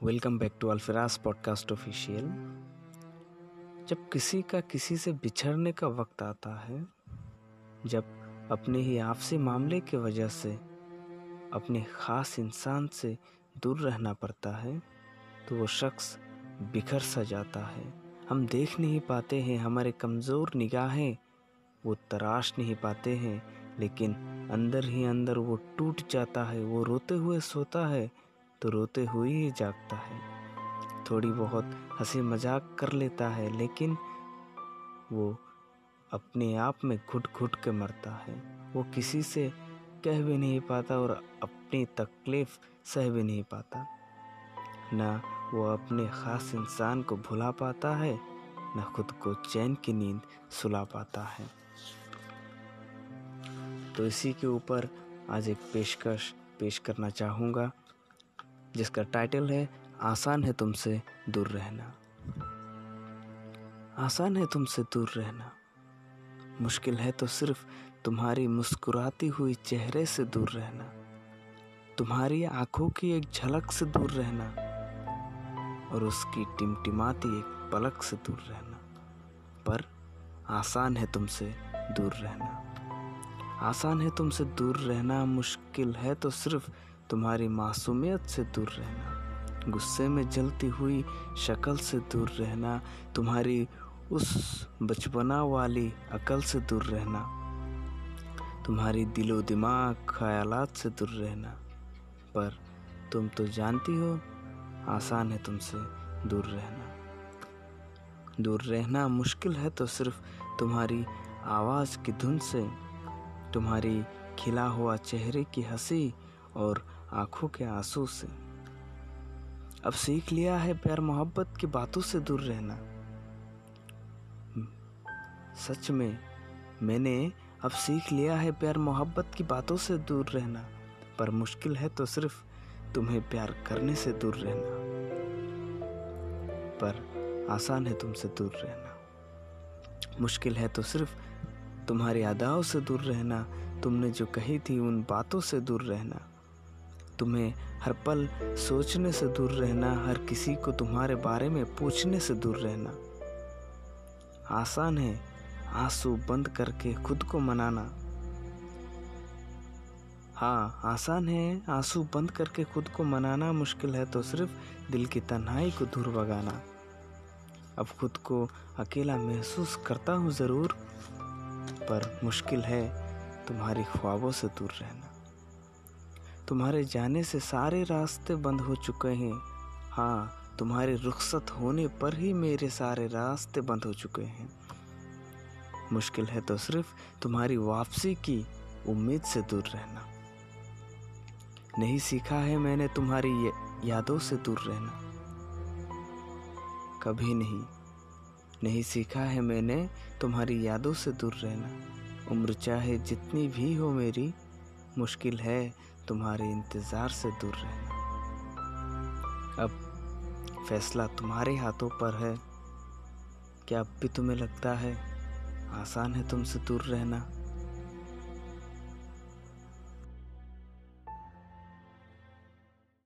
Welcome back to Alfaraz podcast official जब किसी का किसी से बिछड़ने का वक्त आता है, जब अपने ही आपसी मामले की वजह से अपने ख़ास इंसान से दूर रहना पड़ता है तो वो शख्स बिखर सा जाता है। हम देख नहीं पाते हैं, हमारे कमज़ोर निगाहें वो तराश नहीं पाते हैं, लेकिन अंदर ही अंदर वो टूट जाता है, वो रोते हुए सोता है तो रोते हुए ही जागता है। थोड़ी बहुत हँसी मज़ाक कर लेता है, लेकिन वो अपने आप में घुट घुट के मरता है। वो किसी से कह भी नहीं पाता और अपनी तकलीफ़ सह भी नहीं पाता। ना वो अपने ख़ास इंसान को भुला पाता है, न खुद को चैन की नींद सुला पाता है। तो इसी के ऊपर आज एक पेशकश पेश करना चाहूँगा। जिसका टाइटल है, आसान है तुमसे दूर रहना। आसान है तुमसे दूर रहना। मुश्किल है तो सिर्फ़ तुम्हारी मुस्कुराती हुई चेहरे से दूर रहना। तुम्हारी आँखों की एक झलक से दूर रहना। और उसकी टिमटिमाती एक पलक से दूर रहना। पर आसान है तुमसे दूर रहना। आसान है तुमसे दूर रहना, मुश्किल है तो सिर्फ़ तुम्हारी मासूमियत से दूर रहना, गुस्से में जलती हुई शक्ल से दूर रहना, तुम्हारी उस बचपना वाली अकल से दूर रहना, तुम्हारी दिलो दिमाग ख्यालात से दूर रहना। पर तुम तो जानती हो, आसान है तुमसे दूर रहना। दूर रहना मुश्किल है तो सिर्फ़ तुम्हारी आवाज़ की धुन से, तुम्हारी खिला हुआ चेहरे की हँसी और आँखों के आँसू से। अब सीख लिया है प्यार मोहब्बत की बातों से दूर रहना। सच में, मैंने अब सीख लिया है प्यार मोहब्बत की बातों से दूर रहना। पर मुश्किल है तो सिर्फ़ तुम्हें प्यार करने से दूर रहना। पर आसान है तुमसे दूर रहना। मुश्किल है तो सिर्फ़ तुम्हारी अदाओं से दूर रहना। तुमने जो कही थी उन बातों से दूर रहना। तुम्हें हर पल सोचने से दूर रहना, हर किसी को तुम्हारे बारे में पूछने से दूर रहना। आसान है आँसू बंद करके खुद को मनाना। हाँ आसान है आँसू बंद करके खुद को मनाना मुश्किल है तो सिर्फ़ दिल की तन्हाई को दूर भगाना। अब खुद को अकेला महसूस करता हूँ ज़रूर, पर मुश्किल है तुम्हारी ख्वाबों से दूर रहना। तुम्हारे जाने से सारे रास्ते बंद हो चुके हैं। हाँ तुम्हारे रुखसत होने पर ही मेरे सारे रास्ते बंद हो चुके हैं। मुश्किल है तो सिर्फ़ तुम्हारी वापसी की उम्मीद से दूर रहना। नहीं सीखा है मैंने तुम्हारी यादों से दूर रहना। कभी नहीं नहीं सीखा है मैंने तुम्हारी यादों से दूर रहना। उम्र चाहे जितनी भी हो मेरी मुश्किल है तुम्हारे इंतज़ार से दूर रहना। अब फैसला तुम्हारे हाथों पर है। क्या अब भी तुम्हें लगता है आसान है तुमसे दूर रहना?